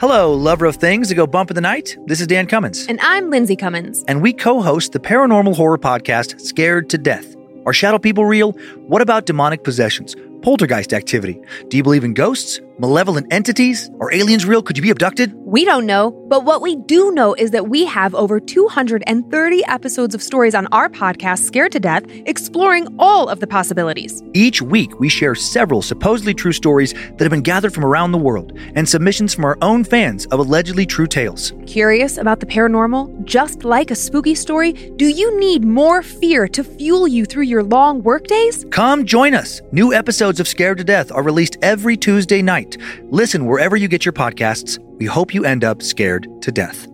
Hello, lover of things that go bump in the night. This is Dan Cummins. And I'm Lindsay Cummins. And we co host the paranormal horror podcast, Scared to Death. Are shadow people real? What about demonic possessions? Poltergeist activity? Do you believe in ghosts? Malevolent entities? Are aliens real? Could you be abducted? We don't know, but what we do know is that we have over 230 episodes of stories on our podcast, Scared to Death, exploring all of the possibilities. Each week, we share several supposedly true stories that have been gathered from around the world and submissions from our own fans of allegedly true tales. Curious about the paranormal? Just like a spooky story, do you need more fear to fuel you through your long workdays? Come join us. New episodes of Scared to Death are released every Tuesday night. Listen wherever you get your podcasts. We hope you end up scared to death.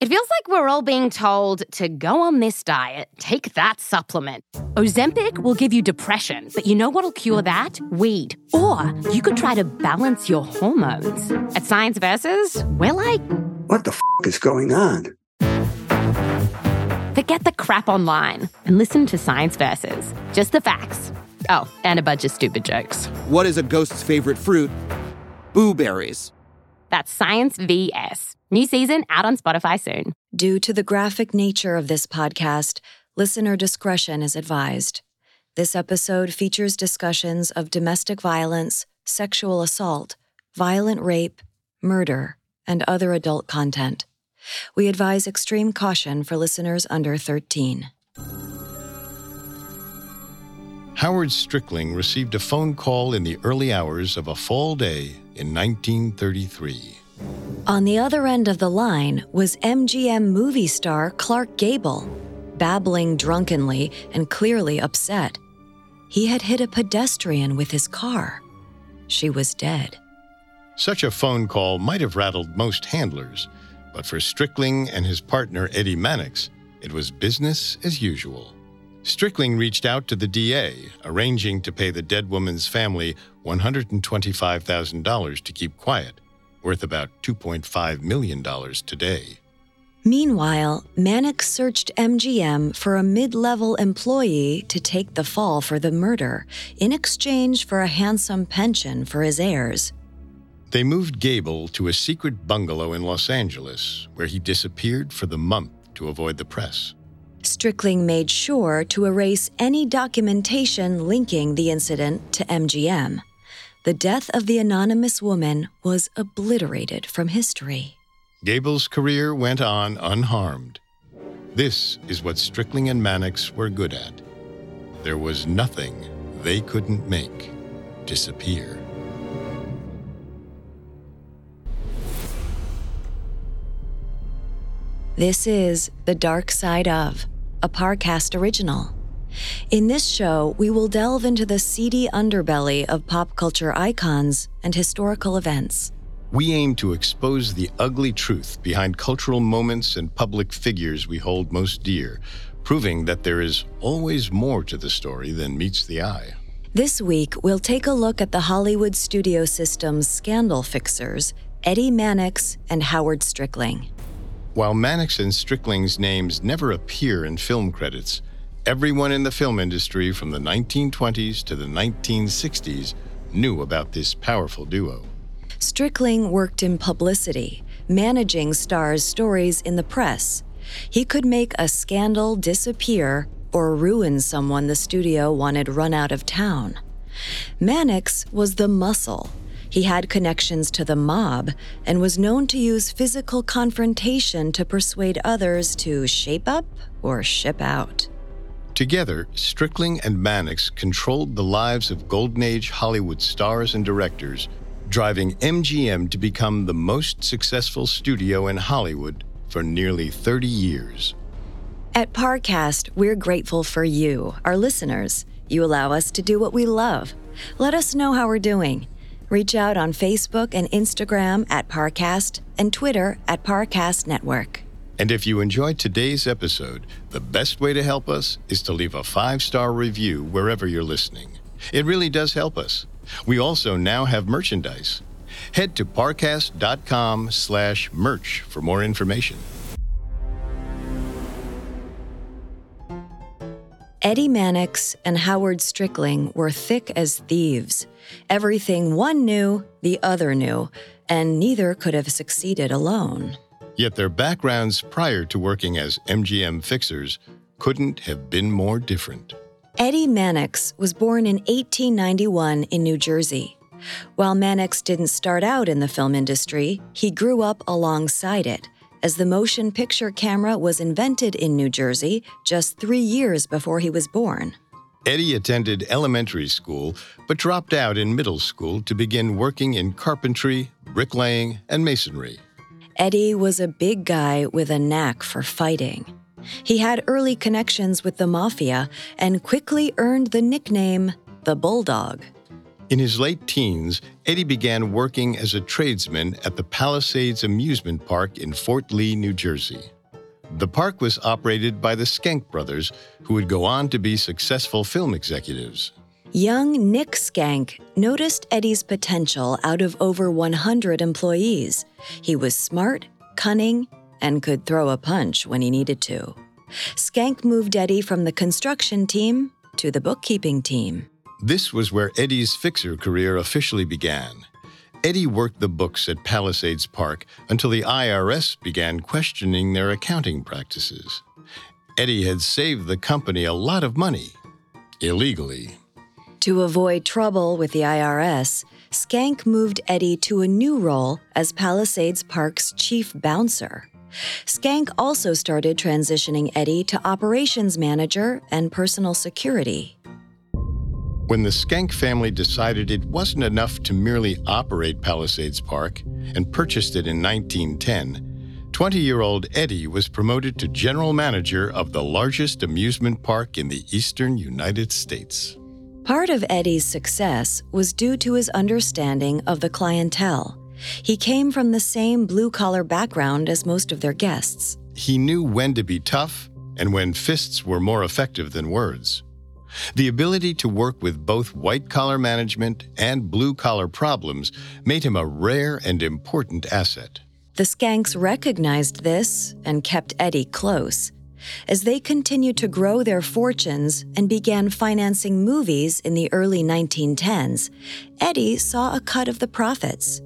It feels like we're all being told to go on this diet, take that supplement. Ozempic will give you depression, but you know what'll cure that? Weed. Or you could try to balance your hormones. At Science Versus, we're like, what the f is going on? Forget the crap online and listen to Science Versus. Just the facts. Oh, and a bunch of stupid jokes. What is a ghost's favorite fruit? Blueberries. That's Science VS. New season out on Spotify soon. Due to the graphic nature of this podcast, listener discretion is advised. This episode features discussions of domestic violence, sexual assault, violent rape, murder, and other adult content. We advise extreme caution for listeners under 13. Howard Strickling received a phone call in the early hours of a fall day in 1933. On the other end of the line was MGM movie star Clark Gable, babbling drunkenly and clearly upset. He had hit a pedestrian with his car. She was dead. Such a phone call might have rattled most handlers, but for Strickling and his partner Eddie Mannix, it was business as usual. Strickling reached out to the DA, arranging to pay the dead woman's family $125,000 to keep quiet, worth about $2.5 million today. Meanwhile, Mannix searched MGM for a mid level employee to take the fall for the murder in exchange for a handsome pension for his heirs. They moved Gable to a secret bungalow in Los Angeles, where he disappeared for the month to avoid the press. Strickling made sure to erase any documentation linking the incident to MGM. The death of the anonymous woman was obliterated from history. Gable's career went on unharmed. This is what Strickling and Mannix were good at. There was nothing they couldn't make disappear. This is The Dark Side of, a Parcast original. In this show, we will delve into the seedy underbelly of pop culture icons and historical events. We aim to expose the ugly truth behind cultural moments and public figures we hold most dear, proving that there is always more to the story than meets the eye. This week, we'll take a look at the Hollywood studio system's scandal fixers, Eddie Mannix and Howard Strickling. While Mannix and Strickling's names never appear in film credits, everyone in the film industry from the 1920s to the 1960s knew about this powerful duo. Strickling worked in publicity, managing stars' stories in the press. He could make a scandal disappear or ruin someone the studio wanted run out of town. Mannix was the muscle. He had connections to the mob and was known to use physical confrontation to persuade others to shape up or ship out. Together, Strickling and Mannix controlled the lives of Golden Age Hollywood stars and directors, driving MGM to become the most successful studio in Hollywood for nearly 30 years. At Parcast, we're grateful for you, our listeners. You allow us to do what we love. Let us know how we're doing. Reach out on Facebook and Instagram at Parcast and Twitter at Parcast Network. And if you enjoyed today's episode, the best way to help us is to leave a five star review wherever you're listening. It really does help us. We also now have merchandise. Head to parcast.com slash merch for more information. Eddie Mannix and Howard Strickling were thick as thieves. Everything one knew, the other knew, and neither could have succeeded alone. Yet their backgrounds prior to working as MGM fixers couldn't have been more different. Eddie Mannix was born in 1891 in New Jersey. While Mannix didn't start out in the film industry, he grew up alongside it, as the motion picture camera was invented in New Jersey just three years before he was born. Eddie attended elementary school, but dropped out in middle school to begin working in carpentry, bricklaying, and masonry. Eddie was a big guy with a knack for fighting. He had early connections with the mafia and quickly earned the nickname the Bulldog. In his late teens, Eddie began working as a tradesman at the Palisades Amusement Park in Fort Lee, New Jersey. The park was operated by the Schenck brothers, who would go on to be successful film executives. Young Nick Schenck noticed Eddie's potential out of over 100 employees. He was smart, cunning, and could throw a punch when he needed to. Schenck moved Eddie from the construction team to the bookkeeping team. This was where Eddie's fixer career officially began. Eddie worked the books at Palisades Park until the IRS began questioning their accounting practices. Eddie had saved the company a lot of money, illegally. To avoid trouble with the IRS, Schenck moved Eddie to a new role as Palisades Park's chief bouncer. Schenck also started transitioning Eddie to operations manager and personal security. When the Schenck family decided it wasn't enough to merely operate Palisades Park and purchased it in 1910, 20 year old Eddie was promoted to general manager of the largest amusement park in the eastern United States. Part of Eddie's success was due to his understanding of the clientele. He came from the same blue collar background as most of their guests. He knew when to be tough and when fists were more effective than words. The ability to work with both white collar management and blue collar problems made him a rare and important asset. The Schencks recognized this and kept Eddie close. As they continued to grow their fortunes and began financing movies in the early 1910s, Eddie saw a cut of the profits.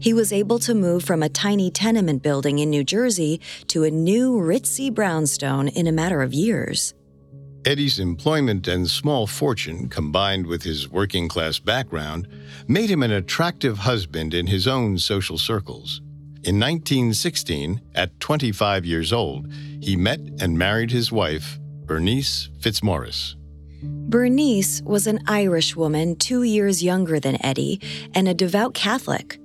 He was able to move from a tiny tenement building in New Jersey to a new ritzy brownstone in a matter of years. Eddie's employment and small fortune, combined with his working class background, made him an attractive husband in his own social circles. In 1916, at 25 years old, he met and married his wife, Bernice Fitzmaurice. Bernice was an Irish woman two years younger than Eddie and a devout Catholic.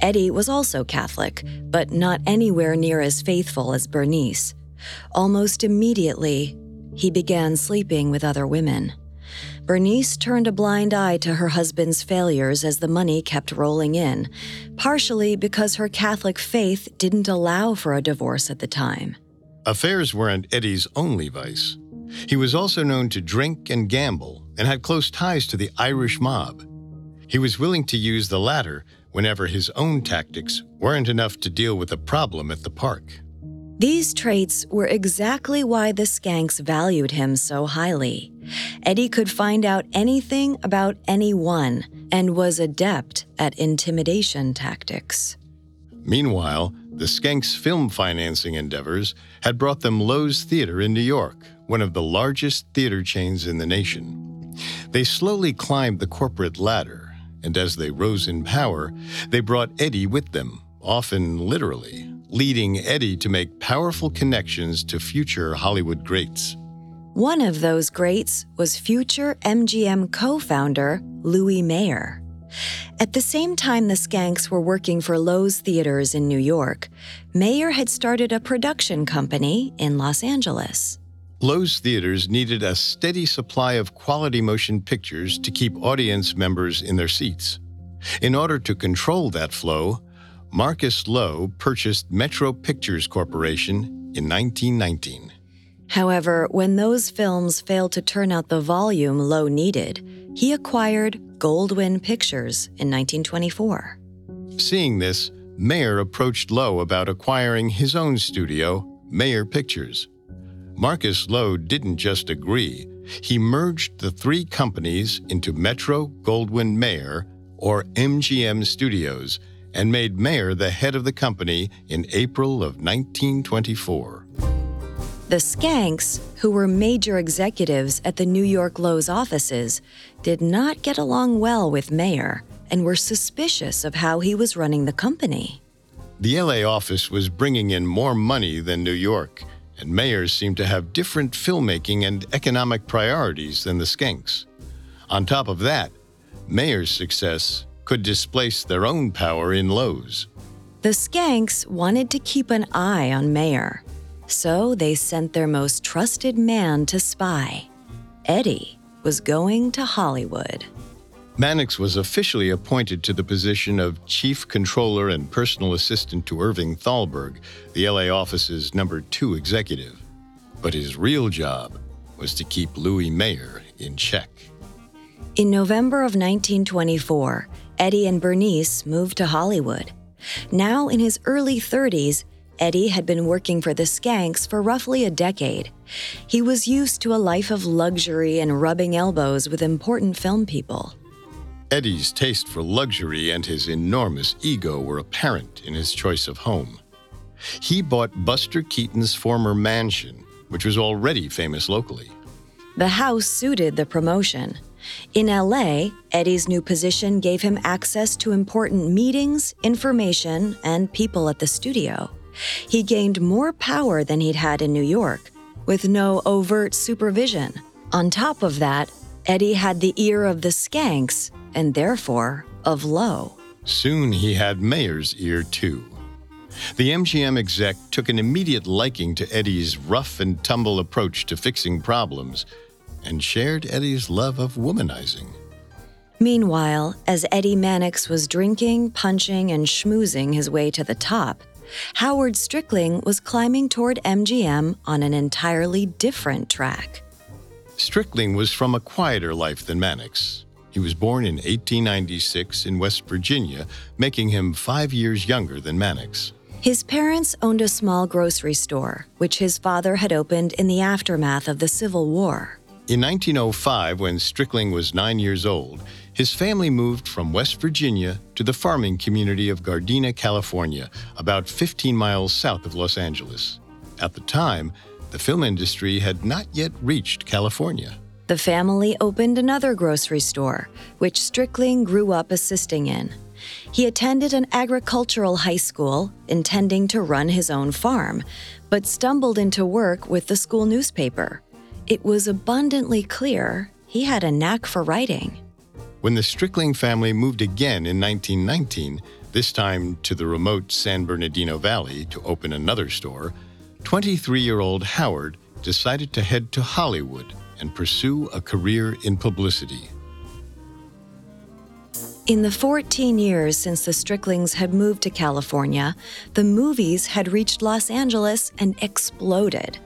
Eddie was also Catholic, but not anywhere near as faithful as Bernice. Almost immediately, he began sleeping with other women. Bernice turned a blind eye to her husband's failures as the money kept rolling in, partially because her Catholic faith didn't allow for a divorce at the time. Affairs weren't Eddie's only vice. He was also known to drink and gamble and had close ties to the Irish mob. He was willing to use the latter whenever his own tactics weren't enough to deal with the problem at the park. These traits were exactly why the Schencks valued him so highly. Eddie could find out anything about anyone and was adept at intimidation tactics. Meanwhile, the Schencks' film financing endeavors had brought them Loew's Theater in New York, one of the largest theater chains in the nation. They slowly climbed the corporate ladder, and as they rose in power, they brought Eddie with them, often literally, leading Eddie to make powerful connections to future Hollywood greats. One of those greats was future MGM co founder Louis Mayer. At the same time the Schencks were working for Loew's Theaters in New York, Mayer had started a production company in Los Angeles. Loew's theaters needed a steady supply of quality motion pictures to keep audience members in their seats. In order to control that flow, Marcus Loew purchased Metro Pictures Corporation in 1919. However, when those films failed to turn out the volume Loew needed, he acquired Goldwyn Pictures in 1924. Seeing this, Mayer approached Loew about acquiring his own studio, Mayer Pictures. Marcus Loew didn't just agree, he merged the three companies into Metro Goldwyn Mayer, or MGM Studios, and made Mayer the head of the company in April of 1924. The Schencks, who were major executives at the New York Loew's offices, did not get along well with Mayer and were suspicious of how he was running the company. The LA office was bringing in more money than New York, and mayors seemed to have different filmmaking and economic priorities than the Schencks. On top of that, Mayer's success could displace their own power in Loew's. The Schencks wanted to keep an eye on Mayer, so they sent their most trusted man to spy. Eddie was going to Hollywood. Mannix was officially appointed to the position of chief controller and personal assistant to Irving Thalberg, the LA office's number two executive. But his real job was to keep Louis Mayer in check. In November of 1924, Eddie and Bernice moved to Hollywood. Now in his early 30s, Eddie had been working for the Schencks for roughly a decade. He was used to a life of luxury and rubbing elbows with important film people. Eddie's taste for luxury and his enormous ego were apparent in his choice of home. He bought Buster Keaton's former mansion, which was already famous locally. The house suited the promotion. In LA, Eddie's new position gave him access to important meetings, information, and people at the studio. He gained more power than he'd had in New York, with no overt supervision. On top of that, Eddie had the ear of the Schencks and therefore of Loew. Soon he had Mayer's ear too. The MGM exec took an immediate liking to Eddie's rough and tumble approach to fixing problems and shared Eddie's love of womanizing. Meanwhile, as Eddie Mannix was drinking, punching, and schmoozing his way to the top, Howard Strickling was climbing toward MGM on an entirely different track. Strickling was from a quieter life than Mannix. He was born in 1896 in West Virginia, making him five years younger than Mannix. His parents owned a small grocery store, which his father had opened in the aftermath of the Civil War. In 1905, when Strickling was nine years old, his family moved from West Virginia to the farming community of Gardena, California, about 15 miles south of Los Angeles. At the time, the film industry had not yet reached California. The family opened another grocery store, which Strickling grew up assisting in. He attended an agricultural high school, intending to run his own farm, but stumbled into work with the school newspaper. It was abundantly clear he had a knack for writing. When the Strickling family moved again in 1919, this time to the remote San Bernardino Valley to open another store, 23 year old Howard decided to head to Hollywood and pursue a career in publicity. In the 14 years since the Stricklings had moved to California, the movies had reached Los Angeles and exploded.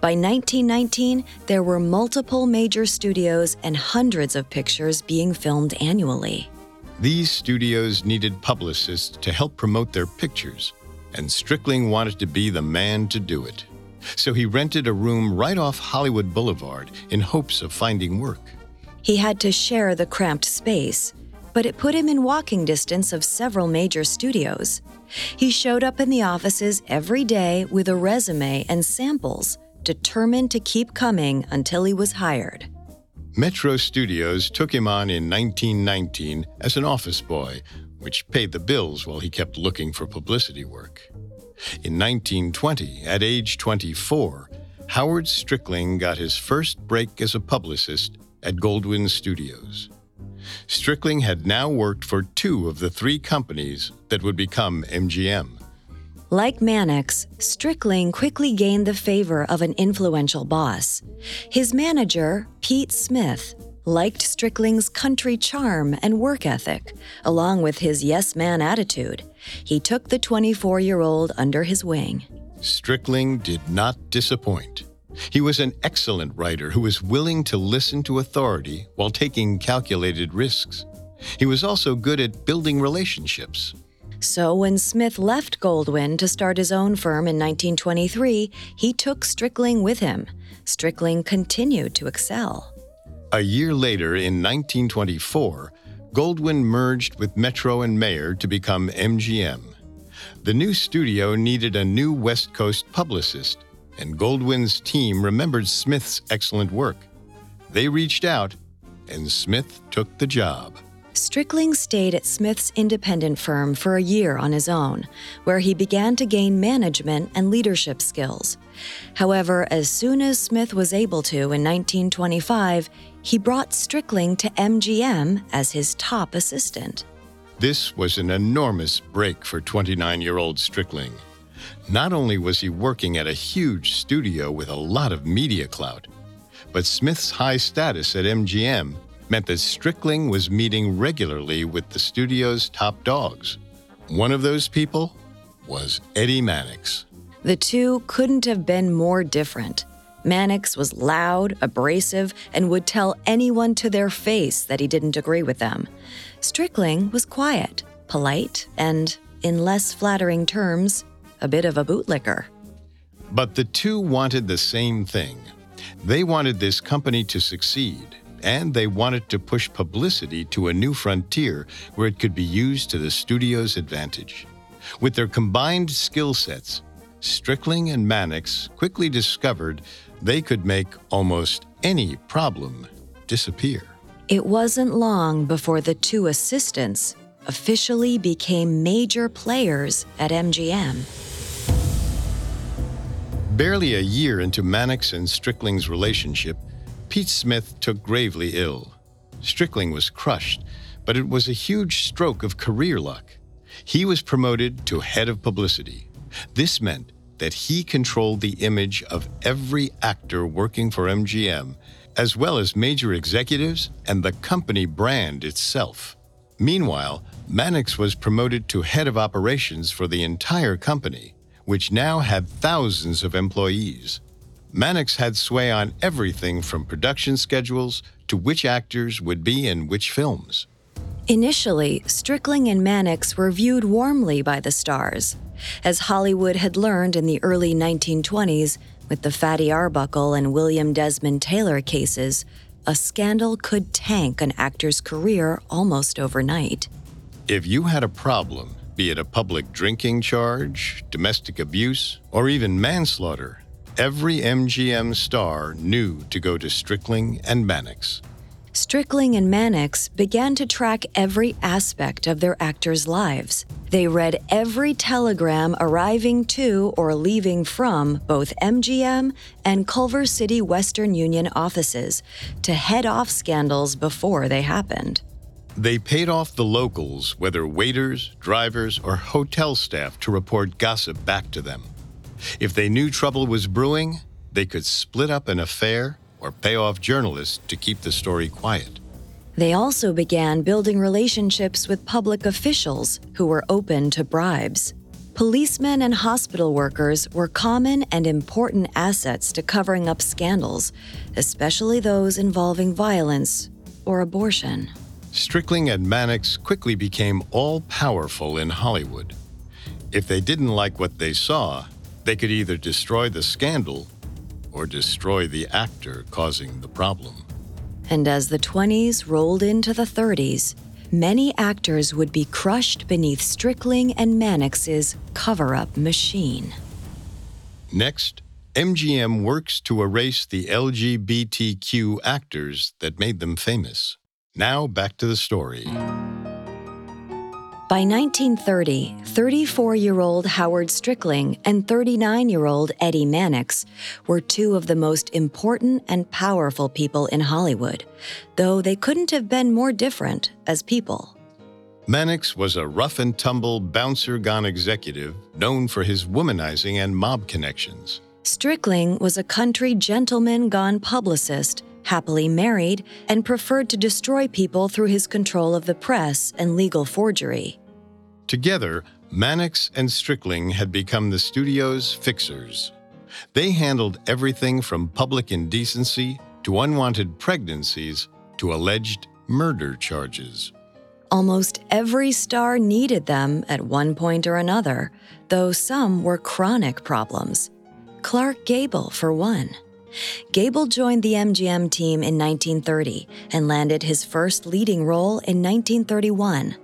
By 1919, there were multiple major studios and hundreds of pictures being filmed annually. These studios needed publicists to help promote their pictures, and Strickling wanted to be the man to do it. So he rented a room right off Hollywood Boulevard in hopes of finding work. He had to share the cramped space, but it put him in walking distance of several major studios. He showed up in the offices every day with a resume and samples, determined to keep coming until he was hired. Metro Studios took him on in 1919 as an office boy, which paid the bills while he kept looking for publicity work. In 1920, at age 24, Howard Strickling got his first break as a publicist at Goldwyn Studios. Strickling had now worked for two of the three companies that would become MGM. Like Mannix, Strickling quickly gained the favor of an influential boss. His manager, Pete Smith, liked Strickling's country charm and work ethic, along with his yes man attitude. He took the 24 year old under his wing. Strickling did not disappoint. He was an excellent writer who was willing to listen to authority while taking calculated risks. He was also good at building relationships. So when Smith left Goldwyn to start his own firm in 1923, he took Strickling with him. Strickling continued to excel. A year later, in 1924, Goldwyn merged with Metro and Mayer to become MGM. The new studio needed a new West Coast publicist, and Goldwyn's team remembered Smith's excellent work. They reached out, and Smith took the job. Strickling stayed at Smith's independent firm for a year on his own, where he began to gain management and leadership skills. However, as soon as Smith was able to in 1925, he brought Strickling to MGM as his top assistant. This was an enormous break for 29 year old Strickling. Not only was he working at a huge studio with a lot of media clout, but Smith's high status at MGM meant that Strickling was meeting regularly with the studio's top dogs. One of those people was Eddie Mannix. The two couldn't have been more different. Mannix was loud, abrasive, and would tell anyone to their face that he didn't agree with them. Strickling was quiet, polite, and, in less flattering terms, a bit of a bootlicker. But the two wanted the same thing. They wanted this company to succeed, and they wanted to push publicity to a new frontier where it could be used to the studio's advantage. With their combined skill sets, Strickling and Mannix quickly discovered they could make almost any problem disappear. It wasn't long before the two assistants officially became major players at MGM. Barely a year into Mannix and Strickling's relationship, Pete Smith took gravely ill. Strickling was crushed, but it was a huge stroke of career luck. He was promoted to head of publicity. This meant that he controlled the image of every actor working for MGM, as well as major executives and the company brand itself. Meanwhile, Mannix was promoted to head of operations for the entire company, which now had thousands of employees. Mannix had sway on everything from production schedules to which actors would be in which films. Initially, Strickling and Mannix were viewed warmly by the stars. As Hollywood had learned in the early 1920s with the Fatty Arbuckle and William Desmond Taylor cases, a scandal could tank an actor's career almost overnight. If you had a problem, be it a public drinking charge, domestic abuse, or even manslaughter, every MGM star knew to go to Strickling and Mannix. Strickling and Mannix began to track every aspect of their actors' lives. They read every telegram arriving to or leaving from both MGM and Culver City Western Union offices to head off scandals before they happened. They paid off the locals, whether waiters, drivers, or hotel staff, to report gossip back to them. If they knew trouble was brewing, they could split up an affair or pay off journalists to keep the story quiet. They also began building relationships with public officials who were open to bribes. Policemen and hospital workers were common and important assets to covering up scandals, especially those involving violence or abortion. Strickling and Mannix quickly became all powerful in Hollywood. If they didn't like what they saw, they could either destroy the scandal or destroy the actor causing the problem. And as the 20s rolled into the 30s, many actors would be crushed beneath Strickling and Mannix's cover up machine. Next, MGM works to erase the LGBTQ actors that made them famous. Now back to the story. By 1930, 34 year old Howard Strickling and 39 year old Eddie Mannix were two of the most important and powerful people in Hollywood, though they couldn't have been more different as people. Mannix was a rough and tumble bouncer gone executive known for his womanizing and mob connections. Strickling was a country gentleman gone publicist, happily married, and preferred to destroy people through his control of the press and legal forgery. Together, Mannix and Strickling had become the studio's fixers. They handled everything from public indecency to unwanted pregnancies to alleged murder charges. Almost every star needed them at one point or another, though some were chronic problems. Clark Gable, for one. Gable joined the MGM team in 1930 and landed his first leading role in 1931.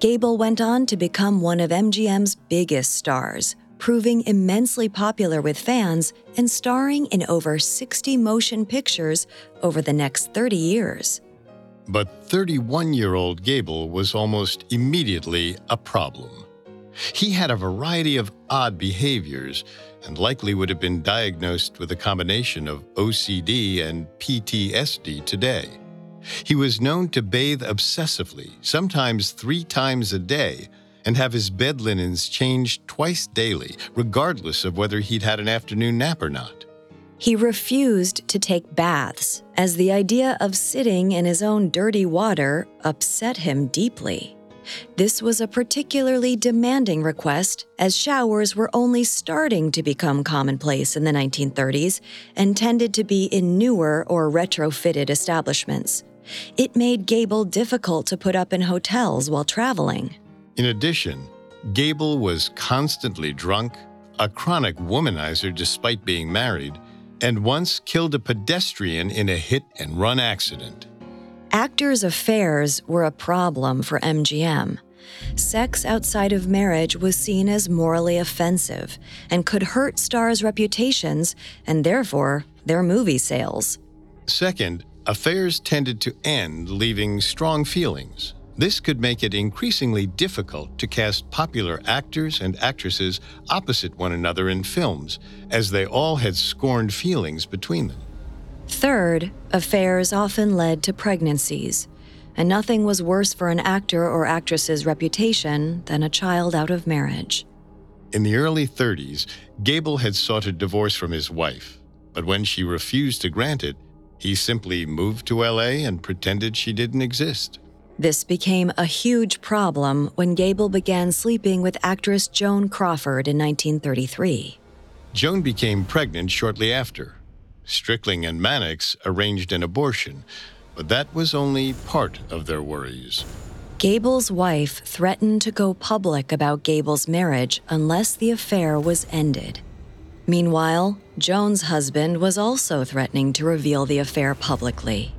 Gable went on to become one of MGM's biggest stars, proving immensely popular with fans and starring in over 60 motion pictures over the next 30 years. But 31 year old Gable was almost immediately a problem. He had a variety of odd behaviors and likely would have been diagnosed with a combination of OCD and PTSD today. He was known to bathe obsessively, sometimes three times a day, and have his bed linens changed twice daily, regardless of whether he'd had an afternoon nap or not. He refused to take baths, as the idea of sitting in his own dirty water upset him deeply. This was a particularly demanding request, as showers were only starting to become commonplace in the 1930s and tended to be in newer or retrofitted establishments. It made Gable difficult to put up in hotels while traveling. In addition, Gable was constantly drunk, a chronic womanizer despite being married, and once killed a pedestrian in a hit and run accident. Actors' affairs were a problem for MGM. Sex outside of marriage was seen as morally offensive and could hurt stars' reputations and therefore their movie sales. Second, affairs tended to end leaving strong feelings. This could make it increasingly difficult to cast popular actors and actresses opposite one another in films, as they all had scorned feelings between them. Third, affairs often led to pregnancies, and nothing was worse for an actor or actress's reputation than a child out of marriage. In the early 30s, Gable had sought a divorce from his wife, but when she refused to grant it, he simply moved to LA and pretended she didn't exist. This became a huge problem when Gable began sleeping with actress Joan Crawford in 1933. Joan became pregnant shortly after. Strickling and Mannix arranged an abortion, but that was only part of their worries. Gable's wife threatened to go public about Gable's marriage unless the affair was ended. Meanwhile, Joan's husband was also threatening to reveal the affair publicly.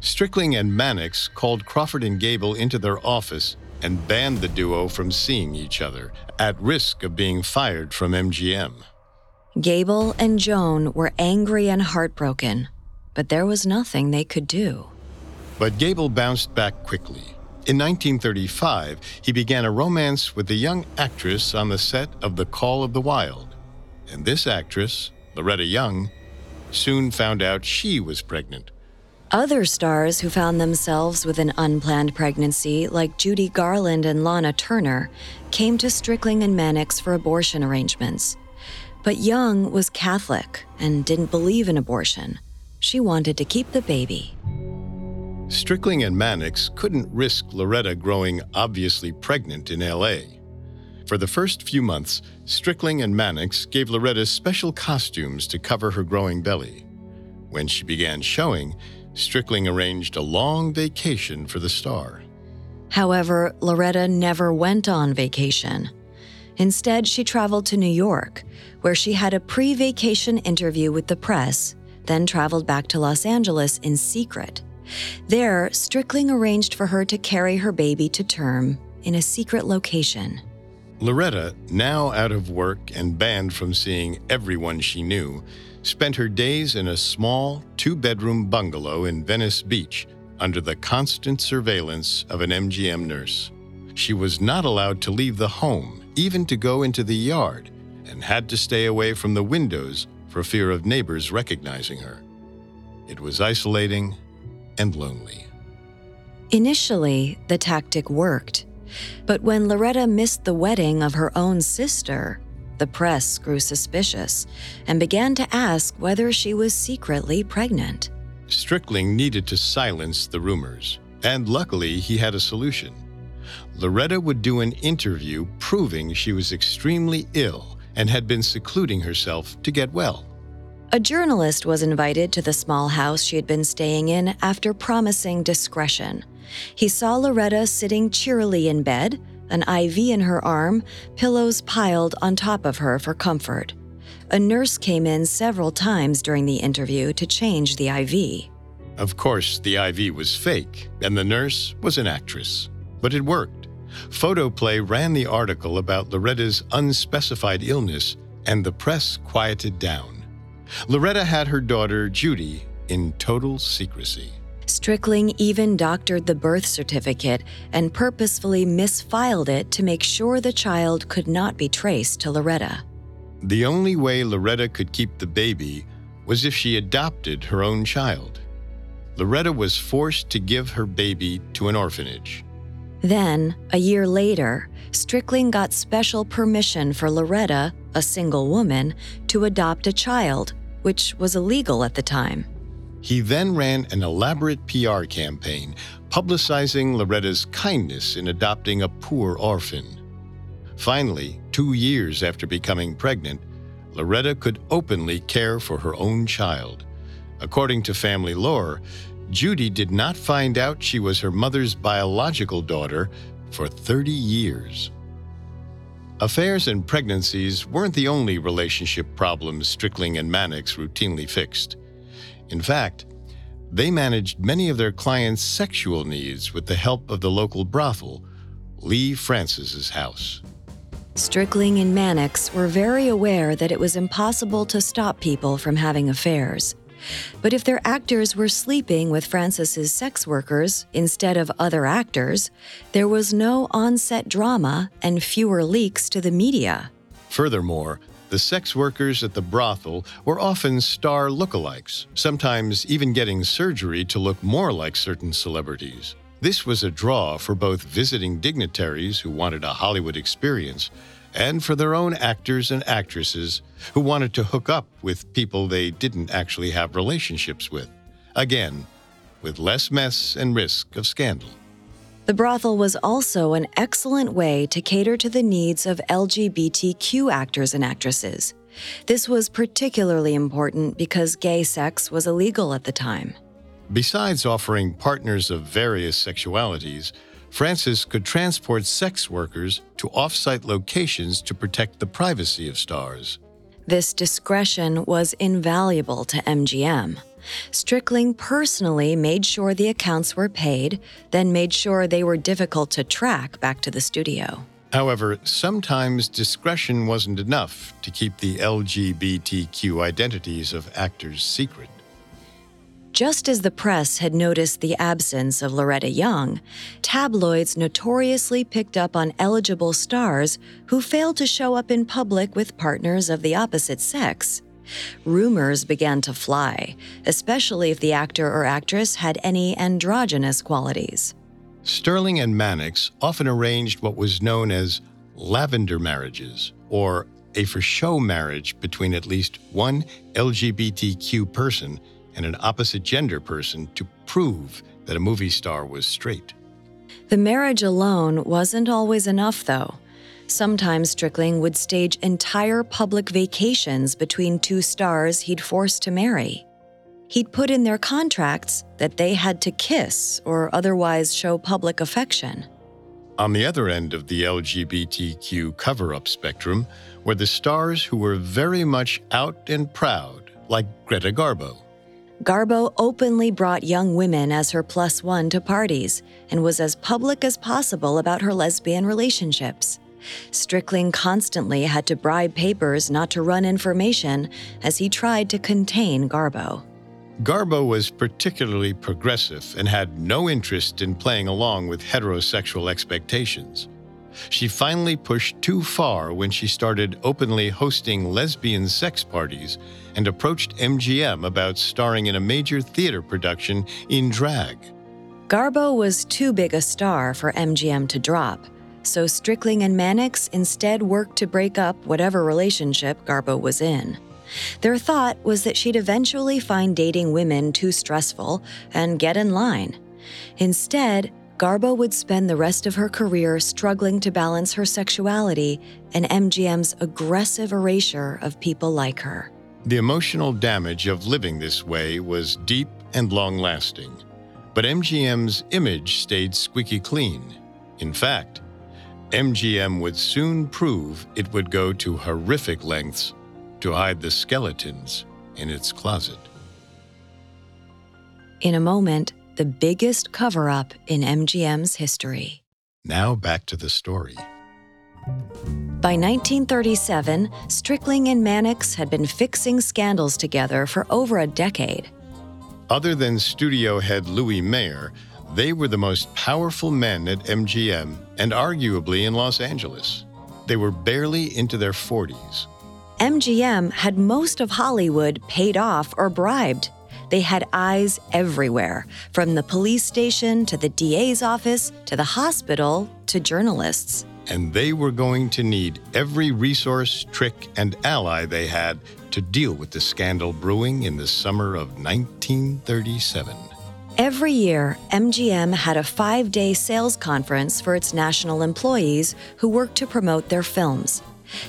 Strickling and Mannix called Crawford and Gable into their office and banned the duo from seeing each other, at risk of being fired from MGM. Gable and Joan were angry and heartbroken, but there was nothing they could do. But Gable bounced back quickly. In 1935, he began a romance with a young actress on the set of The Call of the Wild. And this actress, Loretta Young, soon found out she was pregnant other stars who found themselves with an unplanned pregnancy, like Judy Garland and Lana Turner, came to Strickling and Mannix for abortion arrangements. But Young was Catholic and didn't believe in abortion. She wanted to keep the baby. Strickling and Mannix couldn't risk Loretta growing obviously pregnant in LA. For the first few months, Strickling and Mannix gave Loretta special costumes to cover her growing belly. When she began showing, Strickling arranged a long vacation for the star. However, Loretta never went on vacation. Instead, she traveled to New York, where she had a pre vacation interview with the press, then traveled back to Los Angeles in secret. There, Strickling arranged for her to carry her baby to term in a secret location. Loretta, now out of work and banned from seeing everyone she knew, spent her days in a small, two bedroom bungalow in Venice Beach under the constant surveillance of an MGM nurse. She was not allowed to leave the home, even to go into the yard, and had to stay away from the windows for fear of neighbors recognizing her. It was isolating and lonely. Initially, the tactic worked. But when Loretta missed the wedding of her own sister, the press grew suspicious and began to ask whether she was secretly pregnant. Strickling needed to silence the rumors, and luckily he had a solution. Loretta would do an interview proving she was extremely ill and had been secluding herself to get well. A journalist was invited to the small house she had been staying in after promising discretion. He saw Loretta sitting cheerily in bed, an IV in her arm, pillows piled on top of her for comfort. A nurse came in several times during the interview to change the IV. Of course, the IV was fake, and the nurse was an actress. But it worked. Photoplay ran the article about Loretta's unspecified illness, and the press quieted down. Loretta had her daughter, Judy, in total secrecy. Strickling even doctored the birth certificate and purposefully misfiled it to make sure the child could not be traced to Loretta. The only way Loretta could keep the baby was if she adopted her own child. Loretta was forced to give her baby to an orphanage. Then, a year later, Strickling got special permission for Loretta, a single woman, to adopt a child, which was illegal at the time. He then ran an elaborate PR campaign publicizing Loretta's kindness in adopting a poor orphan. Finally, two years after becoming pregnant, Loretta could openly care for her own child. According to family lore, Judy did not find out she was her mother's biological daughter for 30 years. Affairs and pregnancies weren't the only relationship problems Strickling and Mannix routinely fixed. In fact, they managed many of their clients' sexual needs with the help of the local brothel, Lee Francis's house. Strickling and Mannix were very aware that it was impossible to stop people from having affairs. But if their actors were sleeping with Francis's sex workers instead of other actors, there was no on-set drama and fewer leaks to the media. Furthermore, the sex workers at the brothel were often star lookalikes, sometimes even getting surgery to look more like certain celebrities. This was a draw for both visiting dignitaries who wanted a Hollywood experience and for their own actors and actresses who wanted to hook up with people they didn't actually have relationships with. Again, with less mess and risk of scandal. The brothel was also an excellent way to cater to the needs of LGBTQ actors and actresses. This was particularly important because gay sex was illegal at the time. Besides offering partners of various sexualities, Francis could transport sex workers to off-site locations to protect the privacy of stars. This discretion was invaluable to MGM. Strickling personally made sure the accounts were paid, then made sure they were difficult to track back to the studio. However, sometimes discretion wasn't enough to keep the LGBTQ identities of actors secret. Just as the press had noticed the absence of Loretta Young, tabloids notoriously picked up on eligible stars who failed to show up in public with partners of the opposite sex. Rumors began to fly, especially if the actor or actress had any androgynous qualities. Strickling and Mannix often arranged what was known as lavender marriages, or a for show marriage between at least one LGBTQ person and an opposite gender person to prove that a movie star was straight. The marriage alone wasn't always enough, though. Sometimes Strickling would stage entire public vacations between two stars he'd forced to marry. He'd put in their contracts that they had to kiss or otherwise show public affection. On the other end of the LGBTQ cover up spectrum were the stars who were very much out and proud, like Greta Garbo. Garbo openly brought young women as her plus one to parties and was as public as possible about her lesbian relationships. Strickling constantly had to bribe papers not to run information as he tried to contain Garbo. Garbo was particularly progressive and had no interest in playing along with heterosexual expectations. She finally pushed too far when she started openly hosting lesbian sex parties and approached MGM about starring in a major theater production in drag. Garbo was too big a star for MGM to drop, so Strickling and Mannix instead worked to break up whatever relationship Garbo was in. Their thought was that she'd eventually find dating women too stressful and get in line. Instead, Garbo would spend the rest of her career struggling to balance her sexuality and MGM's aggressive erasure of people like her. The emotional damage of living this way was deep and long lasting. But MGM's image stayed squeaky clean. In fact, MGM would soon prove it would go to horrific lengths to hide the skeletons in its closet. In a moment, the biggest cover up in MGM's history. Now back to the story. By 1937, Strickling and Mannix had been fixing scandals together for over a decade. Other than studio head Louis Mayer, they were the most powerful men at MGM and arguably in Los Angeles. They were barely into their 40s. MGM had most of Hollywood paid off or bribed. They had eyes everywhere, from the police station to the DA's office to the hospital to journalists. And they were going to need every resource, trick, and ally they had to deal with the scandal brewing in the summer of 1937. Every year, MGM had a five day sales conference for its national employees who worked to promote their films.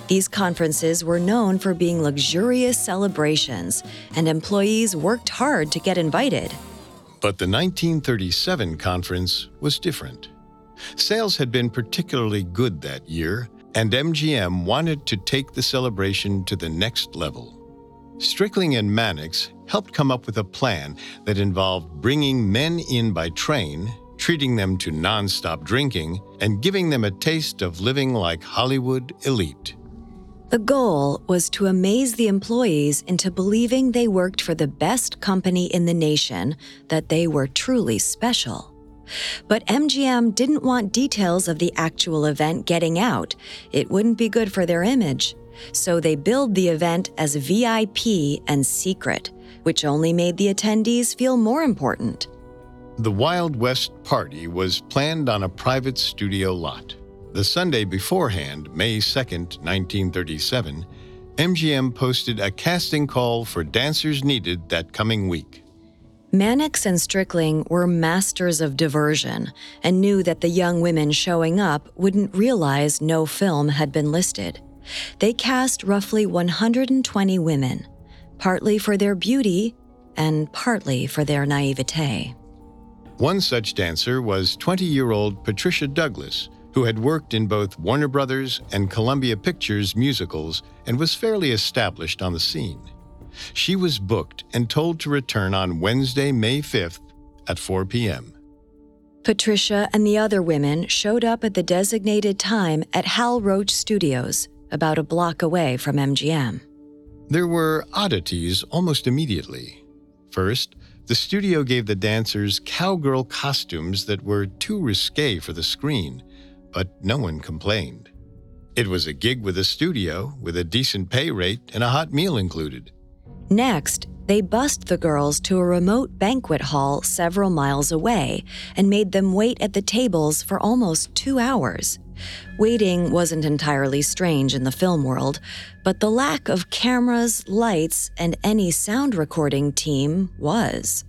These conferences were known for being luxurious celebrations, and employees worked hard to get invited. But the 1937 conference was different. Sales had been particularly good that year, and MGM wanted to take the celebration to the next level. Strickling and Mannix helped come up with a plan that involved bringing men in by train, treating them to nonstop drinking, and giving them a taste of living like Hollywood elite. The goal was to amaze the employees into believing they worked for the best company in the nation, that they were truly special. But MGM didn't want details of the actual event getting out. It wouldn't be good for their image. So they billed the event as VIP and secret, which only made the attendees feel more important. The Wild West party was planned on a private studio lot. The Sunday beforehand, May 2, 1937, MGM posted a casting call for dancers needed that coming week. Mannix and Strickling were masters of diversion and knew that the young women showing up wouldn't realize no film had been listed. They cast roughly 120 women, partly for their beauty and partly for their naivete. One such dancer was 20 year old Patricia Douglas, who had worked in both Warner Brothers and Columbia Pictures musicals and was fairly established on the scene. She was booked and told to return on Wednesday, May 5th at 4 p.m. Patricia and the other women showed up at the designated time at Hal Roach Studios, about a block away from MGM. There were oddities almost immediately. First, the studio gave the dancers cowgirl costumes that were too risque for the screen, but no one complained. It was a gig with a studio, with a decent pay rate and a hot meal included. Next, they bussed the girls to a remote banquet hall several miles away and made them wait at the tables for almost two hours. Waiting wasn't entirely strange in the film world, but the lack of cameras, lights, and any sound recording team was.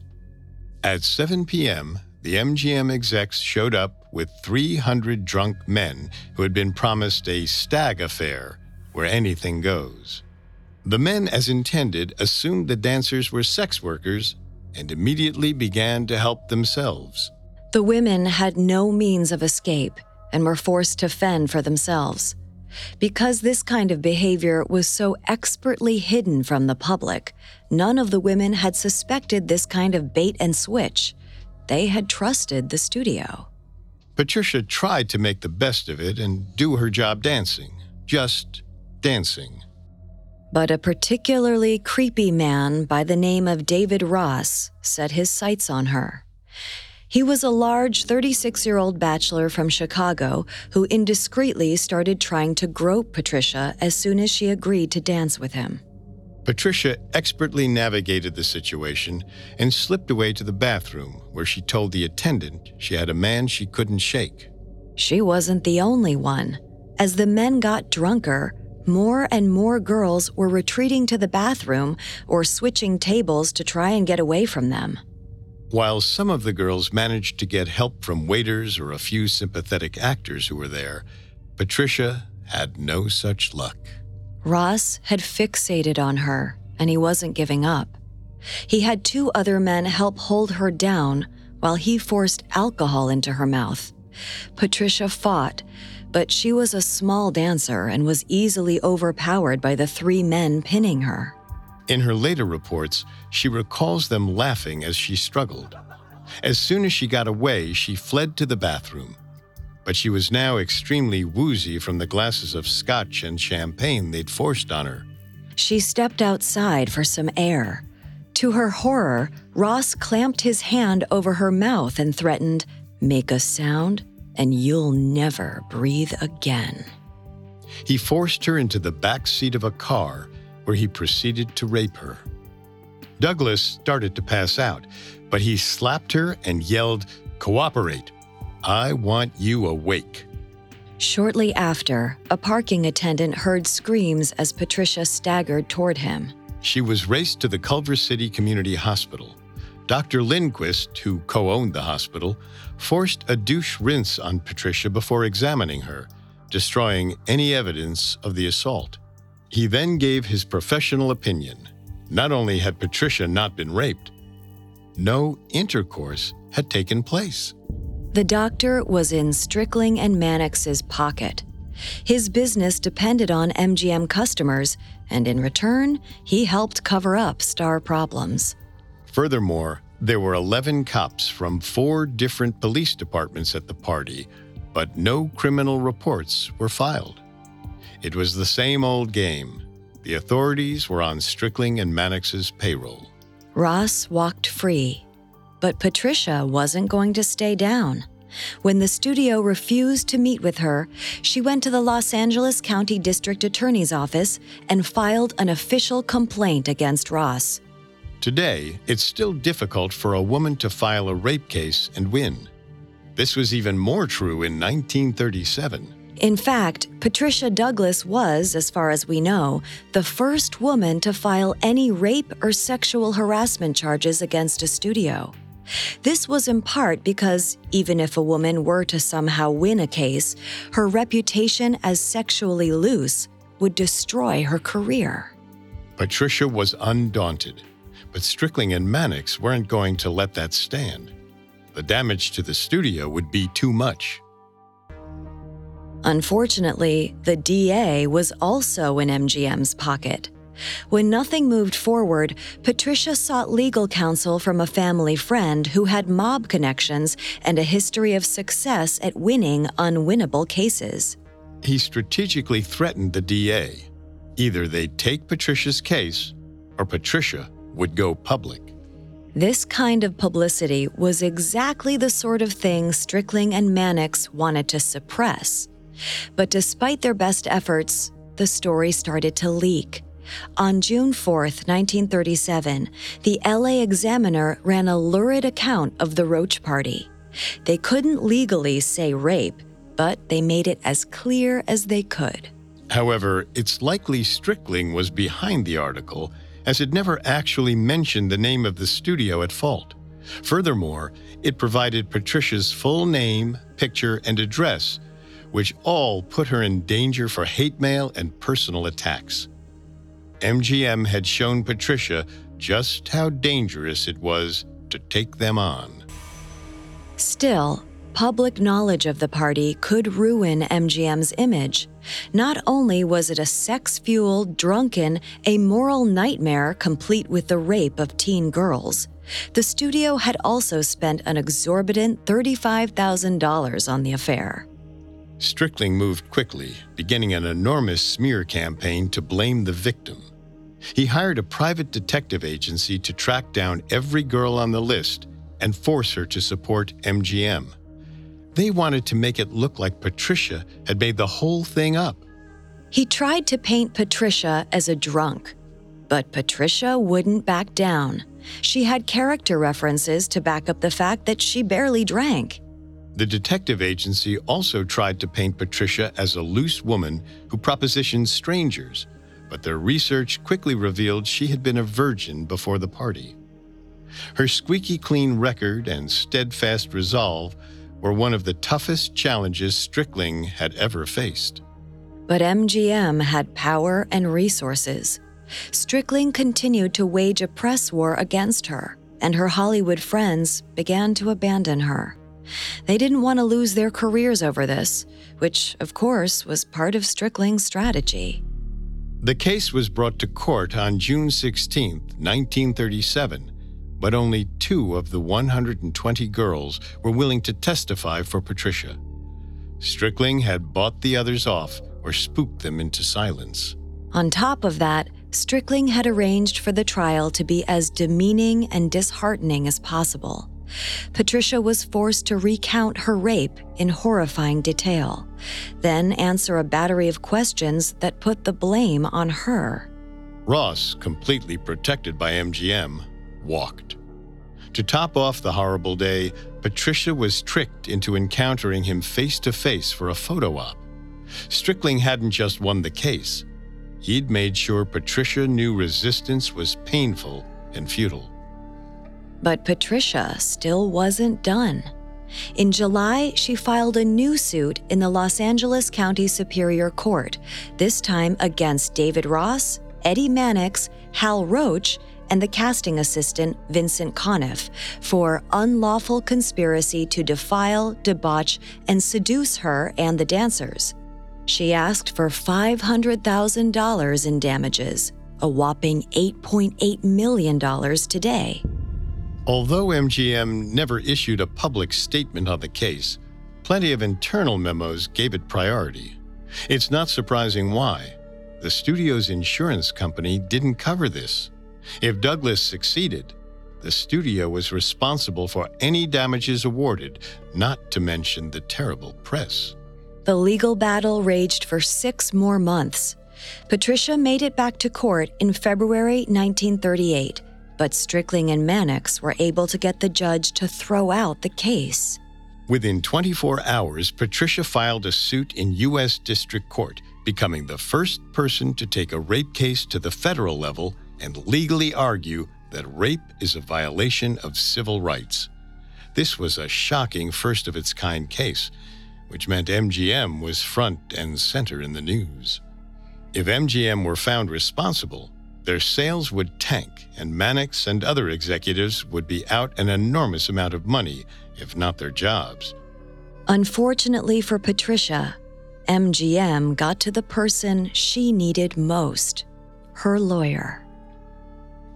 At 7 p.m., the MGM execs showed up with 300 drunk men who had been promised a stag affair where anything goes. The men, as intended, assumed the dancers were sex workers and immediately began to help themselves. The women had no means of escape and were forced to fend for themselves. Because this kind of behavior was so expertly hidden from the public, none of the women had suspected this kind of bait and switch. They had trusted the studio. Patricia tried to make the best of it and do her job dancing, just dancing. But a particularly creepy man by the name of David Ross set his sights on her. He was a large 36 year old bachelor from Chicago who indiscreetly started trying to grope Patricia as soon as she agreed to dance with him. Patricia expertly navigated the situation and slipped away to the bathroom, where she told the attendant she had a man she couldn't shake. She wasn't the only one. As the men got drunker, more and more girls were retreating to the bathroom or switching tables to try and get away from them. While some of the girls managed to get help from waiters or a few sympathetic actors who were there, Patricia had no such luck. Ross had fixated on her, and he wasn't giving up. He had two other men help hold her down, while he forced alcohol into her mouth. Patricia fought, but she was a small dancer and was easily overpowered by the three men pinning her. In her later reports, she recalls them laughing as she struggled. As soon as she got away, she fled to the bathroom. But she was now extremely woozy from the glasses of scotch and champagne they'd forced on her. She stepped outside for some air. To her horror, Ross clamped his hand over her mouth and threatened, Make a sound, and you'll never breathe again. He forced her into the back seat of a car where he proceeded to rape her. Douglas started to pass out, but he slapped her and yelled, Cooperate! I want you awake. Shortly after, a parking attendant heard screams as Patricia staggered toward him. She was raced to the Culver City Community Hospital. Dr. Lindquist, who co owned the hospital, forced a douche rinse on Patricia before examining her, destroying any evidence of the assault. He then gave his professional opinion. Not only had Patricia not been raped, no intercourse had taken place. The doctor was in Strickling and Mannix's pocket. His business depended on MGM customers, and in return, he helped cover up star problems. Furthermore, there were 11 cops from four different police departments at the party, but no criminal reports were filed. It was the same old game. The authorities were on Strickling and Mannix's payroll. Ross walked free, but Patricia wasn't going to stay down. When the studio refused to meet with her, she went to the Los Angeles County District Attorney's Office and filed an official complaint against Ross. Today, it's still difficult for a woman to file a rape case and win. This was even more true in 1937. In fact, Patricia Douglas was, as far as we know, the first woman to file any rape or sexual harassment charges against a studio. This was in part because even if a woman were to somehow win a case, her reputation as sexually loose would destroy her career. Patricia was undaunted, but Strickling and Mannix weren't going to let that stand. The damage to the studio would be too much. Unfortunately, the DA was also in MGM's pocket. When nothing moved forward, Patricia sought legal counsel from a family friend who had mob connections and a history of success at winning unwinnable cases. He strategically threatened the DA. Either they'd take Patricia's case, or Patricia would go public. This kind of publicity was exactly the sort of thing Strickling and Mannix wanted to suppress. But despite their best efforts, the story started to leak. On June 4, 1937, the LA Examiner ran a lurid account of the Roach Party. They couldn't legally say rape, but they made it as clear as they could. However, it's likely Strickling was behind the article, as it never actually mentioned the name of the studio at fault. Furthermore, it provided Patricia's full name, picture, and address, which all put her in danger for hate mail and personal attacks. MGM had shown Patricia just how dangerous it was to take them on. Still, public knowledge of the party could ruin MGM's image. Not only was it a sex fueled, drunken, amoral nightmare complete with the rape of teen girls, the studio had also spent an exorbitant $35,000 on the affair. Strickling moved quickly, beginning an enormous smear campaign to blame the victim. He hired a private detective agency to track down every girl on the list and force her to support MGM. They wanted to make it look like Patricia had made the whole thing up. He tried to paint Patricia as a drunk, but Patricia wouldn't back down. She had character references to back up the fact that she barely drank. The detective agency also tried to paint Patricia as a loose woman who propositioned strangers, but their research quickly revealed she had been a virgin before the party. Her squeaky clean record and steadfast resolve were one of the toughest challenges Strickling had ever faced. But MGM had power and resources. Strickling continued to wage a press war against her, and her Hollywood friends began to abandon her. They didn't want to lose their careers over this, which, of course, was part of Strickling's strategy. The case was brought to court on June 16, 1937, but only two of the 120 girls were willing to testify for Patricia. Strickling had bought the others off or spooked them into silence. On top of that, Strickling had arranged for the trial to be as demeaning and disheartening as possible. Patricia was forced to recount her rape in horrifying detail, then answer a battery of questions that put the blame on her. Ross, completely protected by MGM, walked. To top off the horrible day, Patricia was tricked into encountering him face to face for a photo op. Strickling hadn't just won the case, he'd made sure Patricia knew resistance was painful and futile. But Patricia still wasn't done. In July, she filed a new suit in the Los Angeles County Superior Court, this time against David Ross, Eddie Mannix, Hal Roach, and the casting assistant Vincent Conniff for unlawful conspiracy to defile, debauch, and seduce her and the dancers. She asked for $500,000 in damages, a whopping $8.8 million today. Although MGM never issued a public statement on the case, plenty of internal memos gave it priority. It's not surprising why. The studio's insurance company didn't cover this. If Douglas succeeded, the studio was responsible for any damages awarded, not to mention the terrible press. The legal battle raged for six more months. Patricia made it back to court in February 1938, but Strickling and Mannix were able to get the judge to throw out the case. Within 24 hours, Patricia filed a suit in U.S. District Court, becoming the first person to take a rape case to the federal level and legally argue that rape is a violation of civil rights. This was a shocking first of its kind case which meant MGM was front and center in the news. If MGM were found responsible, their sales would tank, and Mannix and other executives would be out an enormous amount of money, if not their jobs. Unfortunately for Patricia, MGM got to the person she needed most her lawyer.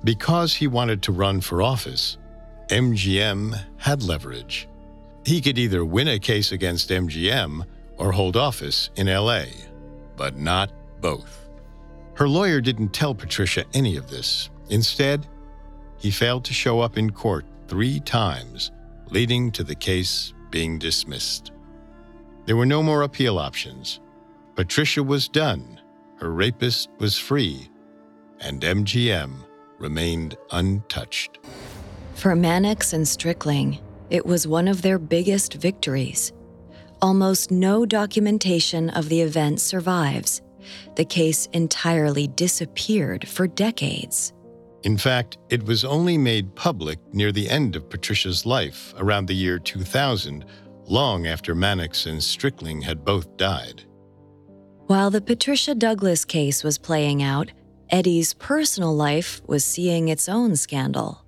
Because he wanted to run for office, MGM had leverage. He could either win a case against MGM or hold office in LA, but not both. Her lawyer didn't tell Patricia any of this. Instead, he failed to show up in court three times, leading to the case being dismissed. There were no more appeal options. Patricia was done, her rapist was free, and MGM remained untouched. For Mannix and Strickling, it was one of their biggest victories. Almost no documentation of the event survives. The case entirely disappeared for decades. In fact, it was only made public near the end of Patricia's life, around the year 2000, long after Mannix and Strickling had both died. While the Patricia Douglas case was playing out, Eddie's personal life was seeing its own scandal.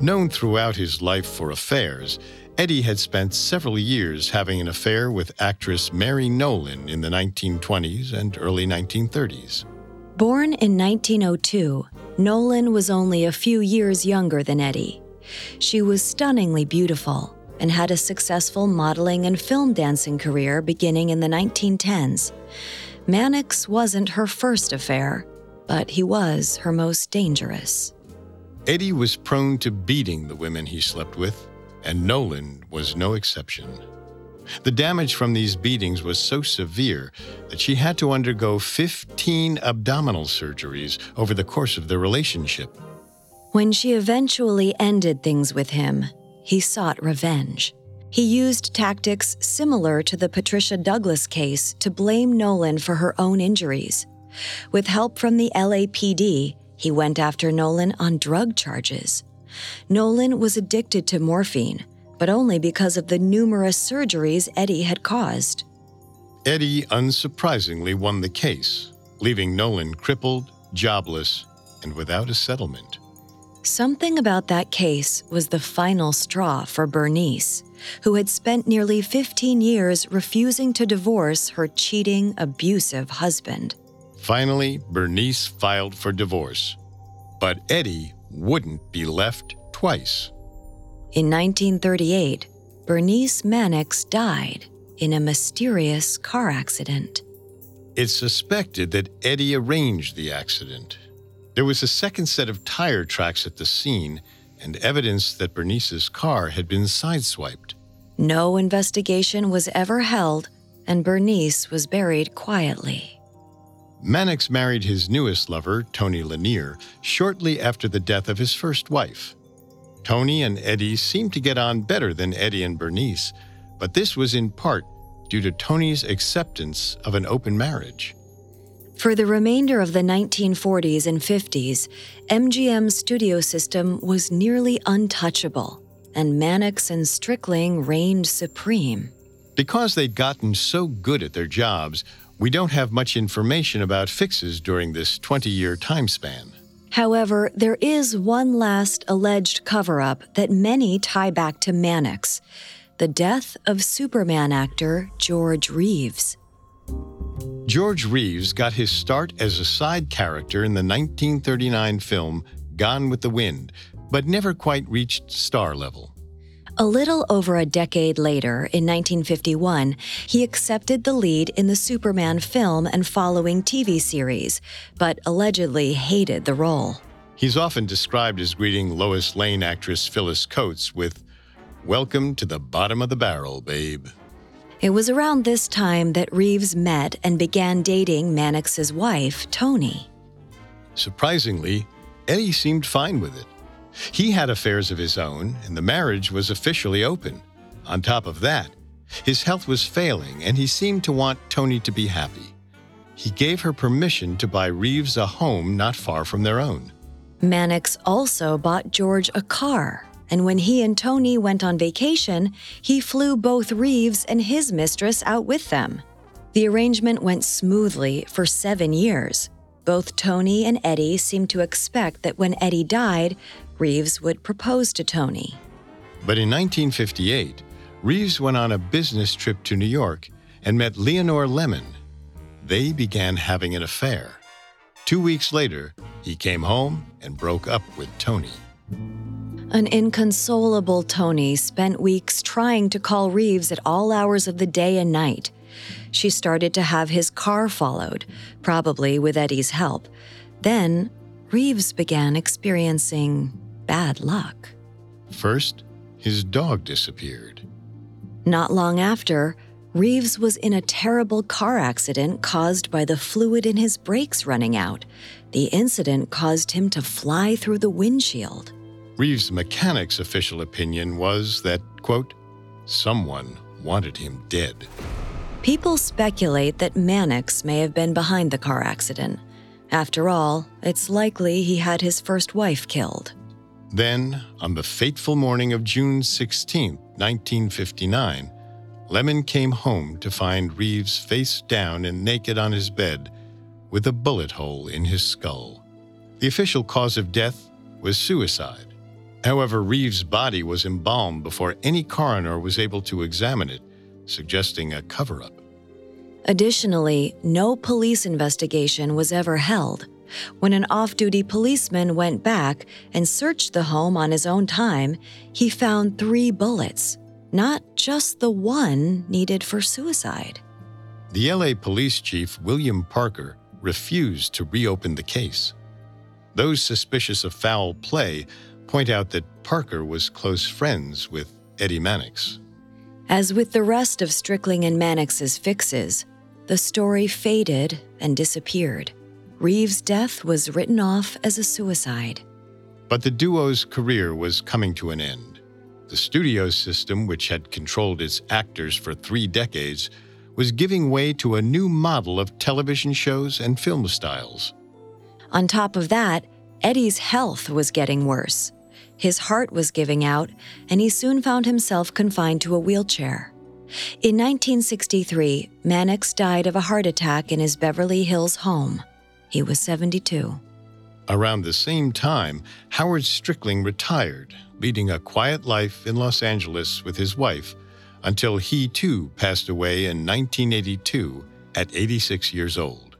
Known throughout his life for affairs, Eddie had spent several years having an affair with actress Mary Nolan in the 1920s and early 1930s. Born in 1902, Nolan was only a few years younger than Eddie. She was stunningly beautiful and had a successful modeling and film dancing career beginning in the 1910s. Mannix wasn't her first affair, but he was her most dangerous. Eddie was prone to beating the women he slept with, and Nolan was no exception. The damage from these beatings was so severe that she had to undergo 15 abdominal surgeries over the course of their relationship. When she eventually ended things with him, he sought revenge. He used tactics similar to the Patricia Douglas case to blame Nolan for her own injuries. With help from the LAPD, he went after Nolan on drug charges. Nolan was addicted to morphine, but only because of the numerous surgeries Eddie had caused. Eddie unsurprisingly won the case, leaving Nolan crippled, jobless, and without a settlement. Something about that case was the final straw for Bernice, who had spent nearly 15 years refusing to divorce her cheating, abusive husband. Finally, Bernice filed for divorce. But Eddie wouldn't be left twice. In 1938, Bernice Mannix died in a mysterious car accident. It's suspected that Eddie arranged the accident. There was a second set of tire tracks at the scene and evidence that Bernice's car had been sideswiped. No investigation was ever held, and Bernice was buried quietly. Mannix married his newest lover, Toni Lanier, shortly after the death of his first wife. Toni and Eddie seemed to get on better than Eddie and Bernice, but this was in part due to Toni's acceptance of an open marriage. For the remainder of the 1940s and 50s, MGM's studio system was nearly untouchable, and Mannix and Strickling reigned supreme. Because they'd gotten so good at their jobs, we don't have much information about fixes during this 20 year time span. However, there is one last alleged cover up that many tie back to Mannix the death of Superman actor George Reeves. George Reeves got his start as a side character in the 1939 film Gone with the Wind, but never quite reached star level. A little over a decade later, in 1951, he accepted the lead in the Superman film and following TV series, but allegedly hated the role. He's often described as greeting Lois Lane actress Phyllis Coates with, Welcome to the bottom of the barrel, babe. It was around this time that Reeves met and began dating Mannix's wife, Toni. Surprisingly, Eddie seemed fine with it. He had affairs of his own, and the marriage was officially open. On top of that, his health was failing, and he seemed to want Toni to be happy. He gave her permission to buy Reeves a home not far from their own. Mannix also bought George a car and when he and Toni went on vacation, he flew both Reeves and his mistress out with them. The arrangement went smoothly for seven years. Both Toni and Eddie seemed to expect that when Eddie died, Reeves would propose to Toni. But in 1958, Reeves went on a business trip to New York and met Leonore Lemmon. They began having an affair. Two weeks later, he came home and broke up with Toni. An inconsolable Toni spent weeks trying to call Reeves at all hours of the day and night. She started to have his car followed, probably with Eddie's help. Then, Reeves began experiencing bad luck. First, his dog disappeared. Not long after, Reeves was in a terrible car accident caused by the fluid in his brakes running out. The incident caused him to fly through the windshield. Reeves' mechanic's official opinion was that, quote, someone wanted him dead. People speculate that Mannix may have been behind the car accident. After all, it's likely he had his first wife killed. Then, on the fateful morning of June 16, 1959, Lemmon came home to find Reeves face down and naked on his bed with a bullet hole in his skull. The official cause of death was suicide. However, Reeves' body was embalmed before any coroner was able to examine it, suggesting a cover up. Additionally, no police investigation was ever held. When an off duty policeman went back and searched the home on his own time, he found three bullets, not just the one needed for suicide. The LA police chief, William Parker, refused to reopen the case. Those suspicious of foul play point out that Parker was close friends with Eddie Mannix. As with the rest of Strickling and Mannix's fixes, the story faded and disappeared. Reeves' death was written off as a suicide. But the duo's career was coming to an end. The studio system, which had controlled its actors for three decades, was giving way to a new model of television shows and film styles. On top of that, Eddie's health was getting worse. His heart was giving out, and he soon found himself confined to a wheelchair. In 1963, Mannix died of a heart attack in his Beverly Hills home. He was 72. Around the same time, Howard Strickling retired, leading a quiet life in Los Angeles with his wife until he too passed away in 1982 at 86 years old.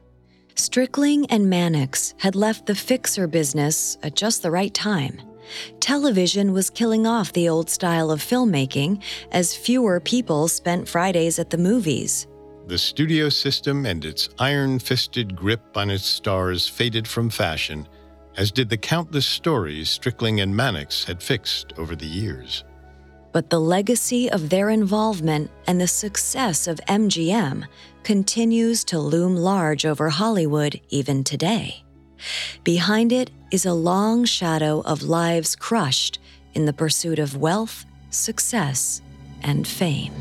Strickling and Mannix had left the fixer business at just the right time. Television was killing off the old style of filmmaking as fewer people spent Fridays at the movies. The studio system and its iron fisted grip on its stars faded from fashion, as did the countless stories Strickling and Mannix had fixed over the years. But the legacy of their involvement and the success of MGM continues to loom large over Hollywood even today. Behind it is a long shadow of lives crushed in the pursuit of wealth, success, and fame.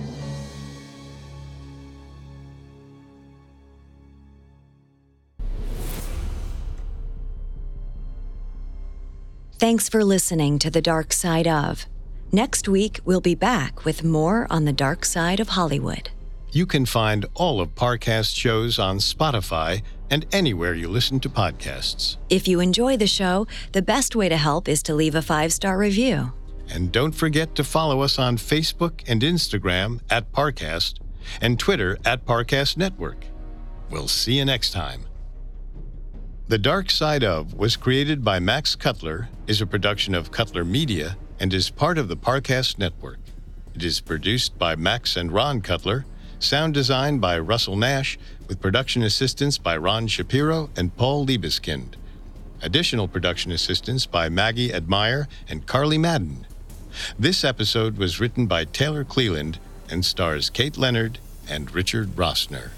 Thanks for listening to The Dark Side of. Next week, we'll be back with more on the dark side of Hollywood. You can find all of Parcast shows on Spotify and anywhere you listen to podcasts. If you enjoy the show, the best way to help is to leave a five star review. And don't forget to follow us on Facebook and Instagram at Parcast and Twitter at Parcast Network. We'll see you next time. The Dark Side of was created by Max Cutler, is a production of Cutler Media, and is part of the Parcast Network. It is produced by Max and Ron Cutler, sound designed by Russell Nash, with production assistance by Ron Shapiro and Paul Liebeskind. Additional production assistance by Maggie Admire and Carly Madden. This episode was written by Taylor Cleland and stars Kate Leonard and Richard Rossner.